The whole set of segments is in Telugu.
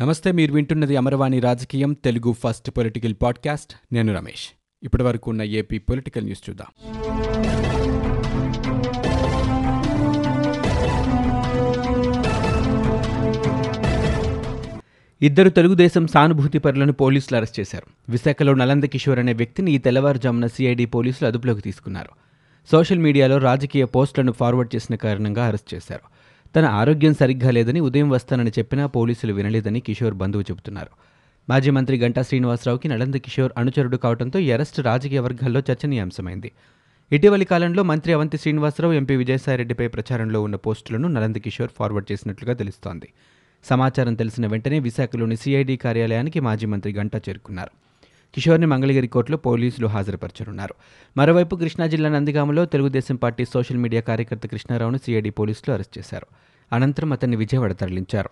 నమస్తే మీరు వింటున్నది అమరవాణి రాజకీయం తెలుగు ఫస్ట్ పొలిటికల్ పాడ్కాస్ట్. నేను రమేష్. ఇప్పటి వరకు ఉన్న ఏపీ పొలిటికల్ న్యూస్ చూద్దాం. ఇద్దరు తెలుగుదేశం సానుభూతి పరులను పోలీసులు అరెస్ట్ చేశారు. విశాఖలో నలంద కిషోర్ అనే వ్యక్తిని ఈ తెల్లవారుజామున సిఐడి పోలీసులు అదుపులోకి తీసుకున్నారు. సోషల్ మీడియాలో రాజకీయ పోస్టులను ఫార్వర్డ్ చేసిన కారణంగా అరెస్ట్ చేశారు. తన ఆరోగ్యం సరిగ్గా లేదని ఉదయం వస్తానని చెప్పినా పోలీసులు వినలేదని కిషోర్ బంధువు చెబుతున్నారు. మాజీ మంత్రి గంటా శ్రీనివాసరావుకి నలంద కిషోర్ అనుచరుడు కావడంతో ఈ అరెస్టు రాజకీయ వర్గాల్లో చర్చనీయాంశమైంది. ఇటీవలి కాలంలో మంత్రి అవంతి శ్రీనివాసరావు ఎంపీ విజయసాయిరెడ్డిపై ప్రచారంలో ఉన్న పోస్టులను నలంద కిషోర్ ఫార్వర్డ్ చేసినట్లుగా తెలుస్తోంది. సమాచారం తెలిసిన వెంటనే విశాఖలోని సిఐడి కార్యాలయానికి మాజీ మంత్రి గంటా చేరుకున్నారు. కిషోర్ని మంగళగిరి కోర్టులో పోలీసులు హాజరుపరచనున్నారు. మరోవైపు కృష్ణా జిల్లా నందిగామలో తెలుగుదేశం పార్టీ సోషల్ మీడియా కార్యకర్త కృష్ణారావును సిఐడి పోలీసులు అరెస్ట్ చేశారు. అనంతరం అతన్ని విజయవాడ తరలించారు.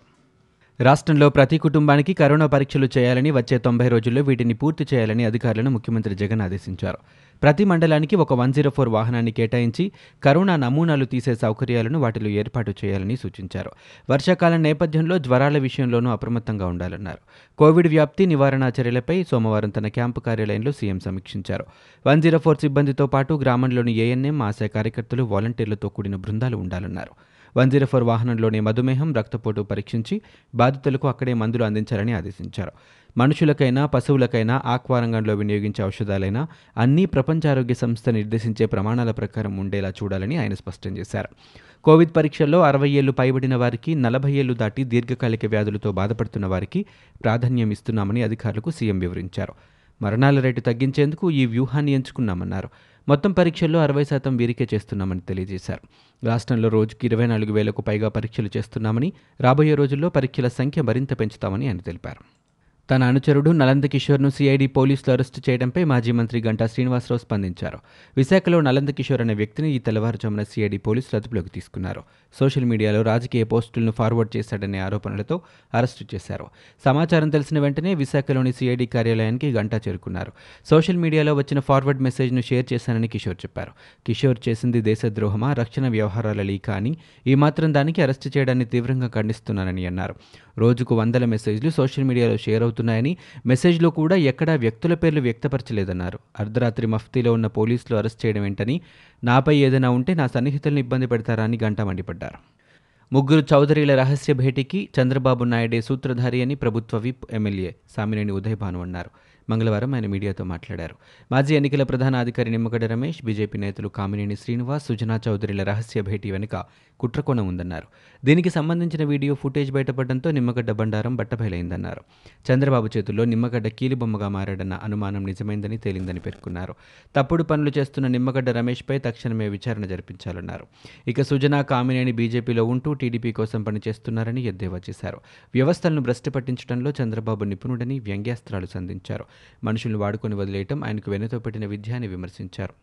రాష్ట్రంలో ప్రతి కుటుంబానికి కరోనా పరీక్షలు చేయాలని వచ్చే తొంభై రోజుల్లో వీటిని పూర్తి చేయాలని అధికారులను ముఖ్యమంత్రి జగన్ ఆదేశించారు. ప్రతి మండలానికి ఒక వన్ జీరో ఫోర్ వాహనాన్ని కేటాయించి కరోనా నమూనాలు తీసే సౌకర్యాలను వాటిలో ఏర్పాటు చేయాలని సూచించారు. వర్షాకాలం నేపథ్యంలో జ్వరాల విషయంలోనూ అప్రమత్తంగా ఉండాలన్నారు. కోవిడ్ వ్యాప్తి నివారణ చర్యలపై సోమవారం తన క్యాంపు కార్యాలయంలో సీఎం సమీక్షించారు. వన్ జీరో ఫోర్ సిబ్బందితో పాటు గ్రామంలోని ఏఎన్ఎం ఆశా కార్యకర్తలు వాలంటీర్లతో కూడిన బృందాలు ఉండాలన్నారు. వన్ జీరో ఫోర్ వాహనంలోనే మధుమేహం రక్తపోటు పరీక్షించి బాధితులకు అక్కడే మందులు అందించాలని ఆదేశించారు. మనుషులకైనా పశువులకైనా ఆక్వా రంగంలో వినియోగించే ఔషధాలైనా అన్నీ ప్రపంచ ఆరోగ్య సంస్థ నిర్దేశించే ప్రమాణాల ప్రకారం ఉండేలా చూడాలని ఆయన స్పష్టం చేశారు. కోవిడ్ పరీక్షల్లో అరవై ఏళ్ళు పైబడిన వారికి నలభై ఏళ్ళు దాటి దీర్ఘకాలిక వ్యాధులతో బాధపడుతున్న వారికి ప్రాధాన్యం ఇస్తున్నామని అధికారులకు సీఎం వివరించారు. మరణాల రేటు తగ్గించేందుకు ఈ వ్యూహాన్ని ఎంచుకున్నామన్నారు. మొత్తం పరీక్షల్లో అరవై శాతం వీరికే చేస్తున్నామని తెలియజేశారు. రాష్ట్రంలో రోజుకి ఇరవై నాలుగు వేలకు పైగా పరీక్షలు చేస్తున్నామని రాబోయే రోజుల్లో పరీక్షల సంఖ్య మరింత పెంచుతామని ఆయన తెలిపారు. తన అనుచరుడు నలంద కిషోర్ను సిఐడి పోలీసులు అరెస్టు చేయడంపై మాజీ మంత్రి గంటా శ్రీనివాసరావు స్పందించారు. విశాఖలో నలంద కిషోర్ అనే వ్యక్తిని ఈ తెల్లవారుజామున సిఐడి పోలీసులు అదుపులోకి తీసుకున్నారు. సోషల్ మీడియాలో రాజకీయ పోస్టులను ఫార్వర్డ్ చేశాడనే ఆరోపణలతో అరెస్టు చేశారు. సమాచారం తెలిసిన వెంటనే విశాఖలోని సిఐడి కార్యాలయానికి గంటా చేరుకున్నారు. సోషల్ మీడియాలో వచ్చిన ఫార్వర్డ్ మెసేజ్ను షేర్ చేశానని కిషోర్ చెప్పారు. కిషోర్ చేసింది దేశద్రోహమా రక్షణ వ్యవహారాల లీక అని ఈ మాత్రం దానికి అరెస్టు చేయడాన్ని తీవ్రంగా ఖండిస్తున్నానని అన్నారు. రోజుకు వందల మెసేజ్లు సోషల్ మీడియాలో షేర్ అవుతున్నాయని మెసేజ్లో కూడా ఎక్కడా వ్యక్తుల పేర్లు వ్యక్తపరచలేదన్నారు. అర్ధరాత్రి మఫ్తీలో ఉన్న పోలీసులు అరెస్ట్ చేయడం ఏంటని నాపై ఏదైనా ఉంటే నా సన్నిహితులను ఇబ్బంది పెడతారా అని గంటా మండిపడ్డారు. ముగ్గురు చౌదరీల రహస్య భేటీకి చంద్రబాబు నాయుడే సూత్రధారి అని ప్రభుత్వ విప్ ఎమ్మెల్యే సామినేని ఉదయభాను అన్నారు. మంగళవారం ఆయన మీడియాతో మాట్లాడారు. మాజీ ఎన్నికల ప్రధాన అధికారి నిమ్మగడ్డ రమేష్ బీజేపీ నేతలు కామినేని శ్రీనివాస్ సుజనా చౌదరిల రహస్య భేటీ వెనుక కుట్రకోణం ఉందన్నారు. దీనికి సంబంధించిన వీడియో ఫుటేజ్ బయటపడడంతో నిమ్మగడ్డ బండారం బట్టబయలైందన్నారు. చంద్రబాబు చేతుల్లో నిమ్మగడ్డ కీలుబొమ్మగా మారాడన్న అనుమానం నిజమైందని తేలిందని పేర్కొన్నారు. తప్పుడు పనులు చేస్తున్న నిమ్మగడ్డ రమేష్పై తక్షణమే విచారణ జరిపించాలన్నారు. ఇక సుజనా కామినేని బీజేపీలో ఉంటూ టీడీపీ కోసం పనిచేస్తున్నారని ఎద్దేవా చేశారు. వ్యవస్థలను భ్రష్టు పట్టించడంలో చంద్రబాబు నిపుణుడని వ్యంగ్యాస్త్రాలు సంధించారు. మనుషులను వాడుకొని వదిలేయటం ఆయనకు వెనుతో పెట్టిన విద్య అని విమర్శించారు.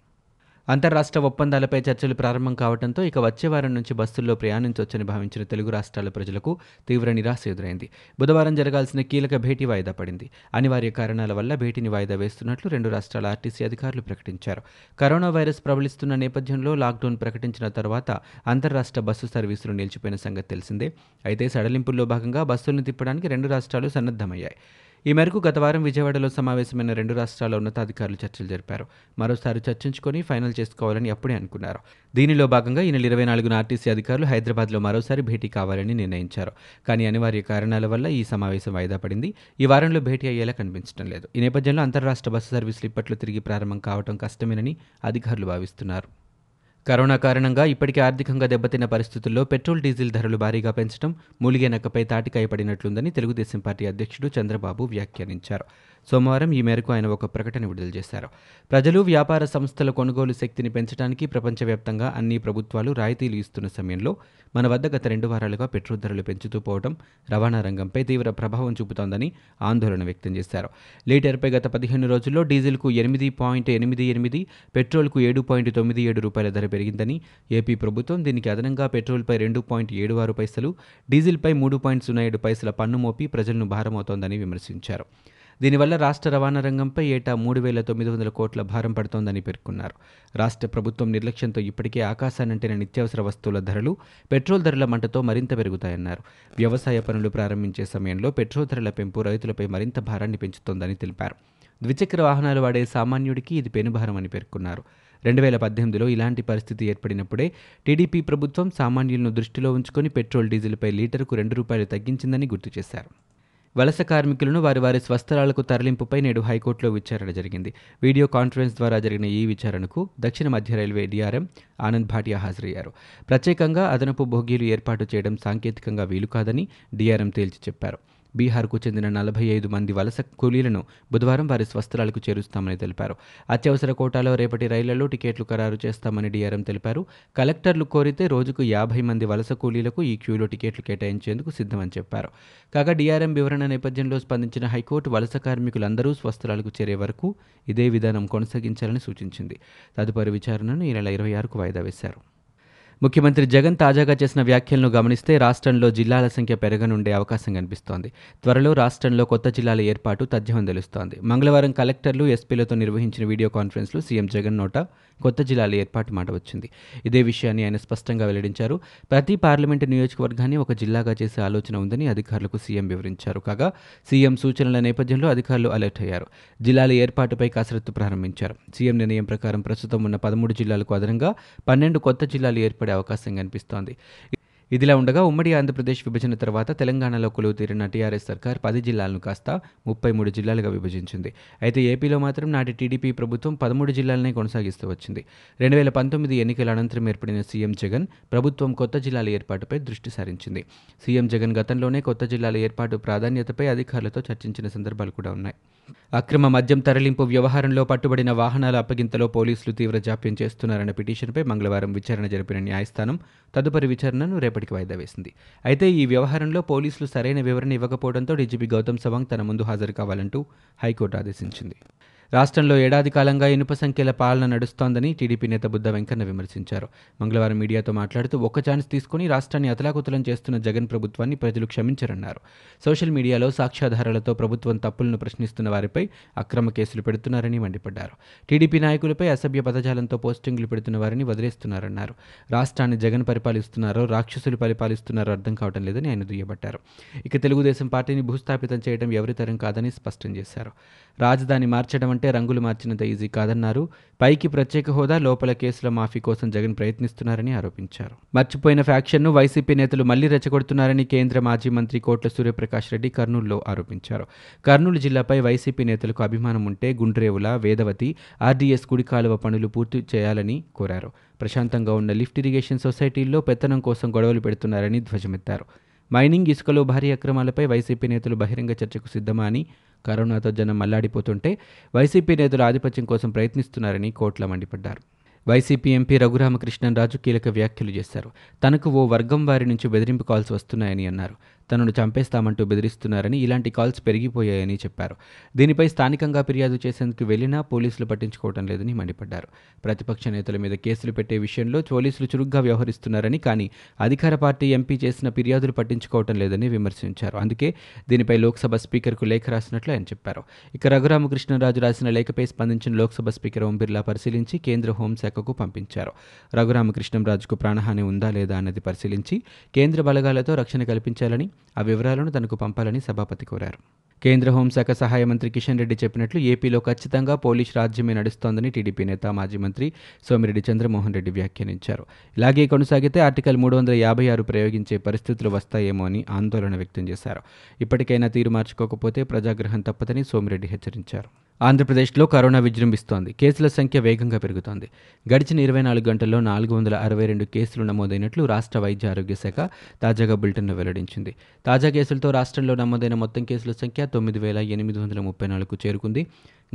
అంతర్రాష్ట్ర ఒప్పందాలపై చర్చలు ప్రారంభం కావడంతో ఇక వచ్చే వారం నుంచి బస్సుల్లో ప్రయాణించవచ్చని భావించిన తెలుగు రాష్ట్రాల ప్రజలకు తీవ్ర నిరాశ ఎదురైంది. బుధవారం జరగాల్సిన కీలక భేటీ వాయిదా పడింది. అనివార్య కారణాల వల్ల భేటీని వాయిదా వేస్తున్నట్లు రెండు రాష్ట్రాల ఆర్టీసీ అధికారులు ప్రకటించారు. కరోనా వైరస్ ప్రబలిస్తున్న నేపథ్యంలో లాక్డౌన్ ప్రకటించిన తర్వాత అంతర్రాష్ట్ర బస్సు సర్వీసులు నిలిచిపోయిన సంగతి తెలిసిందే. అయితే సడలింపుల్లో భాగంగా బస్సులను తిప్పడానికి రెండు రాష్ట్రాలు సన్నద్ధమయ్యాయి. ఈ మేరకు గత వారం విజయవాడలో సమావేశమైన రెండు రాష్ట్రాల ఉన్నతాధికారులు చర్చలు జరిపారు. మరోసారి చర్చించుకొని ఫైనల్ చేసుకోవాలని అప్పుడే అనుకున్నారు. దీనిలో భాగంగా ఈ నెల ఇరవై నాలుగున ఆర్టీసీ అధికారులు హైదరాబాద్లో మరోసారి భేటీ కావాలని నిర్ణయించారు. కానీ అనివార్య కారణాల వల్ల ఈ సమావేశం వాయిదా పడింది. ఈ వారంలో భేటీ అయ్యేలా కనిపించడం లేదు. ఈ నేపథ్యంలో అంతర్రాష్ట్ర బస్సు సర్వీసులు ఇప్పట్లో తిరిగి ప్రారంభం కావడం కష్టమేనని అధికారులు భావిస్తున్నారు. కరోనా కారణంగా ఇప్పటికే ఆర్థికంగా దెబ్బతిన్న పరిస్థితుల్లో పెట్రోల్ డీజిల్ ధరలు భారీగా పెంచడం మూలిగే నక్కపై తాటికాయ పడినట్లుందని తెలుగుదేశం పార్టీ అధ్యక్షుడు చంద్రబాబు వ్యాఖ్యానించారు. సోమవారం ఈ మేరకు ఆయన ఒక ప్రకటన విడుదల చేశారు. ప్రజలు వ్యాపార సంస్థల కొనుగోలు శక్తిని పెంచడానికి ప్రపంచవ్యాప్తంగా అన్ని ప్రభుత్వాలు రాయితీలు ఇస్తున్న సమయంలో మన వద్ద గత రెండు వారాలుగా పెట్రోల్ ధరలు పెంచుతూ పోవడం రవాణా రంగంపై తీవ్ర ప్రభావం చూపుతోందని ఆందోళన వ్యక్తం చేశారు. లీటర్పై గత పదిహేను రోజుల్లో డీజిల్కు ఎనిమిది పాయింట్ ఎనిమిది ఎనిమిది పెట్రోల్కు ఏడు పాయింట్ తొమ్మిది ఏడు రూపాయల ధర పెరిగిందని ఏపీ ప్రభుత్వం దీనికి అదనంగా పెట్రోల్పై రెండు పాయింట్ ఏడు ఆరు పైసలు డీజిల్పై మూడు పాయింట్ సున్నా ఏడు పైసల పన్ను మోపి ప్రజలను భారమవుతోందని విమర్శించారు. దీనివల్ల రాష్ట్ర రవాణా రంగంపై ఏటా మూడు వేల తొమ్మిది వందల కోట్ల భారం పడుతోందని పేర్కొన్నారు. రాష్ట్ర ప్రభుత్వం నిర్లక్ష్యంతో ఇప్పటికే ఆకాశానంటిన నిత్యావసర వస్తువుల ధరలు పెట్రోల్ ధరల మంటతో మరింత పెరుగుతాయన్నారు. వ్యవసాయ పనులు ప్రారంభించే సమయంలో పెట్రోల్ ధరల పెంపు రైతులపై మరింత భారాన్ని పెంచుతోందని తెలిపారు. ద్విచక్ర వాహనాలు వాడే సామాన్యుడికి ఇది పెనుభారం అని పేర్కొన్నారు. రెండు వేల పద్దెనిమిదిలో ఇలాంటి పరిస్థితి ఏర్పడినప్పుడే టీడీపీ ప్రభుత్వం సామాన్యులను దృష్టిలో ఉంచుకొని పెట్రోల్ డీజిల్పై లీటరుకు రెండు రూపాయలు తగ్గించిందని గుర్తు చేశారు. వలస కార్మికులను వారి వారి స్వస్థలాలకు తరలింపుపై నేడు హైకోర్టులో విచారణ జరిగింది. వీడియో కాన్ఫరెన్స్ ద్వారా జరిగిన ఈ విచారణకు దక్షిణ మధ్య రైల్వే డిఆర్ఎం ఆనంద్ భాటియా హాజరయ్యారు. ప్రత్యేకంగా అదనపు బోగీలు ఏర్పాటు చేయడం సాంకేతికంగా వీలు కాదని తేల్చి చెప్పారు. బీహార్కు చెందిన నలభై ఐదు మంది వలస కూలీలను బుధవారం వారి స్వస్థలాలకు చేరుస్తామని తెలిపారు. అత్యవసర కోటాలో రేపటి రైళ్ళలో టికెట్లు ఖరారు చేస్తామని డీఆర్ఎం తెలిపారు. కలెక్టర్లు కోరితే రోజుకు యాభై మంది వలస కూలీలకు ఈ క్యూలో టికెట్లు కేటాయించేందుకు సిద్ధమని చెప్పారు. కాగా డీఆర్ఎం వివరణ నేపథ్యంలో స్పందించిన హైకోర్టు వలస కార్మికులందరూ స్వస్థలాలకు చేరే వరకు ఇదే విధానం కొనసాగించాలని సూచించింది. తదుపరి విచారణను ఈ నెల ఇరవై ఆరుకు వాయిదా వేశారు. ముఖ్యమంత్రి జగన్ తాజాగా చేసిన వ్యాఖ్యలను గమనిస్తే రాష్ట్రంలో జిల్లాల సంఖ్య పెరగనుండే అవకాశం కనిపిస్తోంది. త్వరలో రాష్ట్రంలో కొత్త జిల్లాల ఏర్పాటు తథ్యం తెలుస్తోంది. మంగళవారం కలెక్టర్లు ఎస్పీలతో నిర్వహించిన వీడియో కాన్ఫరెన్స్లో సీఎం జగన్ నోట కొత్త జిల్లాల ఏర్పాటు మాట వచ్చింది. ఇదే విషయాన్ని ఆయన స్పష్టంగా వెల్లడించారు. ప్రతి పార్లమెంటు నియోజకవర్గాన్ని ఒక జిల్లాగా చేసే ఆలోచన ఉందని అధికారులకు సీఎం వివరించారు. కాగా సీఎం సూచనల నేపథ్యంలో అధికారులు అలర్ట్ అయ్యారు. జిల్లాల ఏర్పాటుపై కసరత్తు ప్రారంభించారు. సీఎం నిర్ణయం ప్రకారం ప్రస్తుతం ఉన్న పదమూడు జిల్లాలకు అదనంగా పన్నెండు కొత్త జిల్లాలు ఏర్పడే అవకాశం కనిపిస్తోంది. ఇదిలా ఉండగా ఉమ్మడి ఆంధ్రప్రదేశ్ విభజన తర్వాత తెలంగాణలో కొలువు తీరిన టీఆర్ఎస్ సర్కార్ పది జిల్లాలను కాస్త ముప్పై మూడు జిల్లాలుగా విభజించింది. అయితే ఏపీలో మాత్రం నాటి టీడీపీ ప్రభుత్వం పదమూడు జిల్లాలనే కొనసాగిస్తూ వచ్చింది. రెండు వేల పంతొమ్మిది ఎన్నికల అనంతరం ఏర్పడిన సీఎం జగన్ ప్రభుత్వం కొత్త జిల్లాల ఏర్పాటుపై దృష్టి సారించింది. సీఎం జగన్ గతంలోనే కొత్త జిల్లాల ఏర్పాటు ప్రాధాన్యతపై అధికారులతో చర్చించిన సందర్భాలు కూడా ఉన్నాయి. అక్రమ మద్యం తరలింపు వ్యవహారంలో పట్టుబడిన వాహనాల అప్పగింతలో పోలీసులు తీవ్ర జాప్యం చేస్తున్నారన్న పిటిషన్పై మంగళవారం విచారణ జరిపిన న్యాయస్థానం తదుపరి విచారణను రేపటికి వాయిదా వేసింది. అయితే ఈ వ్యవహారంలో పోలీసులు సరైన వివరణ ఇవ్వకపోవడంతో డీజీపీ గౌతమ్ సవాంగ్ తన ముందు హాజరు కావాలంటూ హైకోర్టు ఆదేశించింది. రాష్ట్రంలో ఏడాది కాలంగా ఇనుప సంఖ్యల పాలన నడుస్తోందని టీడీపీ నేత బుద్ధ వెంకన్న విమర్శించారు. మంగళవారం మీడియాతో మాట్లాడుతూ ఒక్క ఛాన్స్ తీసుకుని రాష్ట్రాన్ని అతలాకుతలం చేస్తున్న జగన్ ప్రభుత్వాన్ని ప్రజలు క్షమించరన్నారు. సోషల్ మీడియాలో సాక్ష్యాధారాలతో ప్రభుత్వం తప్పులను ప్రశ్నిస్తున్న వారిపై అక్రమ కేసులు పెడుతున్నారని మండిపడ్డారు. టీడీపీ నాయకులపై అసభ్య పదజాలంతో పోస్టింగ్లు పెడుతున్న వారిని వదిలేస్తున్నారన్నారు. రాష్ట్రాన్ని జగన్ పరిపాలిస్తున్నారో రాక్షసులు పరిపాలిస్తున్నారో అర్థం కావడం లేదని ఆయన దుయ్యబట్టారు. ఇక తెలుగుదేశం పార్టీని భూస్థాపితం చేయడం ఎవరితరం కాదని స్పష్టం చేశారు. రాజధాని మార్చడం అంటే రంగులు మార్చినంత ఈజీ కాదన్నారు. పైకి ప్రత్యేక హోదా లోపల కేసుల మాఫీ కోసం జగన్ ప్రయత్నిస్తున్నారని ఆరోపించారు. మర్చిపోయిన ఫ్యాక్షన్ను వైసీపీ నేతలు మళ్ళీ రెచ్చగొడుతున్నారని కేంద్ర మాజీ మంత్రి కోట్ల సూర్యప్రకాష్ రెడ్డి కర్నూలులో ఆరోపించారు. కర్నూలు జిల్లాపై వైసీపీ నేతలకు అభిమానం ఉంటే గుండ్రేవుల వేదవతి ఆర్డీఎస్ కుడి కాలువ పనులు పూర్తి చేయాలని కోరారు. ప్రశాంతంగా ఉన్న లిఫ్ట్ ఇరిగేషన్ సొసైటీల్లో పెత్తనం కోసం గొడవలు పెడుతున్నారని ధ్వజమెత్తారు. మైనింగ్ ఇసుకలో భారీ అక్రమాలపై వైసీపీ నేతలు బహిరంగ చర్చకు సిద్ధమా అని కరోనాతో జనం మల్లాడిపోతుంటే వైసీపీ నేతలు ఆధిపత్యం కోసం ప్రయత్నిస్తున్నారని కోట్ల మండిపడ్డారు. వైసీపీ ఎంపీ రఘురామకృష్ణన్ రాజు కీలక వ్యాఖ్యలు చేశారు. తనకు ఓ వర్గం వారి నుంచి బెదిరింపు కాల్స్ వస్తున్నాయని అన్నారు. తనను చంపేస్తామంటూ బెదిరిస్తున్నారని ఇలాంటి కాల్స్ పెరిగిపోయాయని చెప్పారు. దీనిపై స్థానికంగా ఫిర్యాదు చేసేందుకు వెళ్ళినా పోలీసులు పట్టించుకోవడం లేదని మండిపడ్డారు. ప్రతిపక్ష నేతల మీద కేసులు పెట్టే విషయంలో పోలీసులు చురుగ్గా వ్యవహరిస్తున్నారని కానీ అధికార పార్టీ ఎంపీ చేసిన ఫిర్యాదులు పట్టించుకోవటం లేదని విమర్శించారు. అందుకే దీనిపై లోక్సభ స్పీకర్కు లేఖ రాసినట్లు ఆయన చెప్పారు. ఇక రఘురామకృష్ణరాజు రాసిన లేఖపై స్పందించిన లోక్సభ స్పీకర్ ఓం బిర్లా పరిశీలించి కేంద్ర హోంశాఖకు పంపించారు. రఘురామకృష్ణరాజుకు ప్రాణహాని ఉందా లేదా అన్నది పరిశీలించి కేంద్ర బలగాలతో రక్షణ కల్పించాలని ఆ వివరాలను తనకు పంపాలని సభాపతి కోరారు. కేంద్ర హోంశాఖ సహాయ మంత్రి కిషన్ రెడ్డి చెప్పినట్లు ఏపీలో ఖచ్చితంగా పోలీస్ రాజ్యమే నడుస్తోందని టీడీపీ నేత మాజీ మంత్రి సోమిరెడ్డి చంద్రమోహన్ రెడ్డి వ్యాఖ్యానించారు. ఇలాగే కొనసాగితే ఆర్టికల్ మూడు వందల యాభై ఆరు ప్రయోగించే పరిస్థితులు వస్తాయేమో అని ఆందోళన వ్యక్తం చేశారు. ఇప్పటికైనా తీరు మార్చుకోకపోతే ప్రజాగ్రహం తప్పదని సోమిరెడ్డి హెచ్చరించారు. ఆంధ్రప్రదేశ్లో కరోనా విజృంభిస్తోంది. కేసుల సంఖ్య వేగంగా పెరుగుతోంది. గడిచిన ఇరవై నాలుగు గంటల్లో నాలుగు వందల అరవై రెండు కేసులు నమోదైనట్లు రాష్ట్ర వైద్య ఆరోగ్య శాఖ తాజాగా బులెటిన్లో వెల్లడించింది. తాజా కేసులతో రాష్ట్రంలో నమోదైన మొత్తం కేసుల సంఖ్య తొమ్మిది వేల ఎనిమిది వందల ముప్పై నాలుగు చేరుకుంది.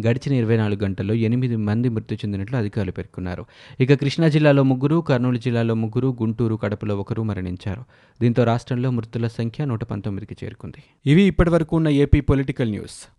గడిచిన ఇరవై నాలుగు గంటల్లో ఎనిమిది మంది మృతి చెందినట్లు అధికారులు పేర్కొన్నారు. ఇక కృష్ణా జిల్లాలో ముగ్గురు కర్నూలు జిల్లాలో ముగ్గురు గుంటూరు కడపలో ఒకరు మరణించారు. దీంతో రాష్ట్రంలో మృతుల సంఖ్య నూట పంతొమ్మిదికి చేరుకుంది. ఇవి ఇప్పటివరకు ఉన్న ఏపీ పొలిటికల్ న్యూస్.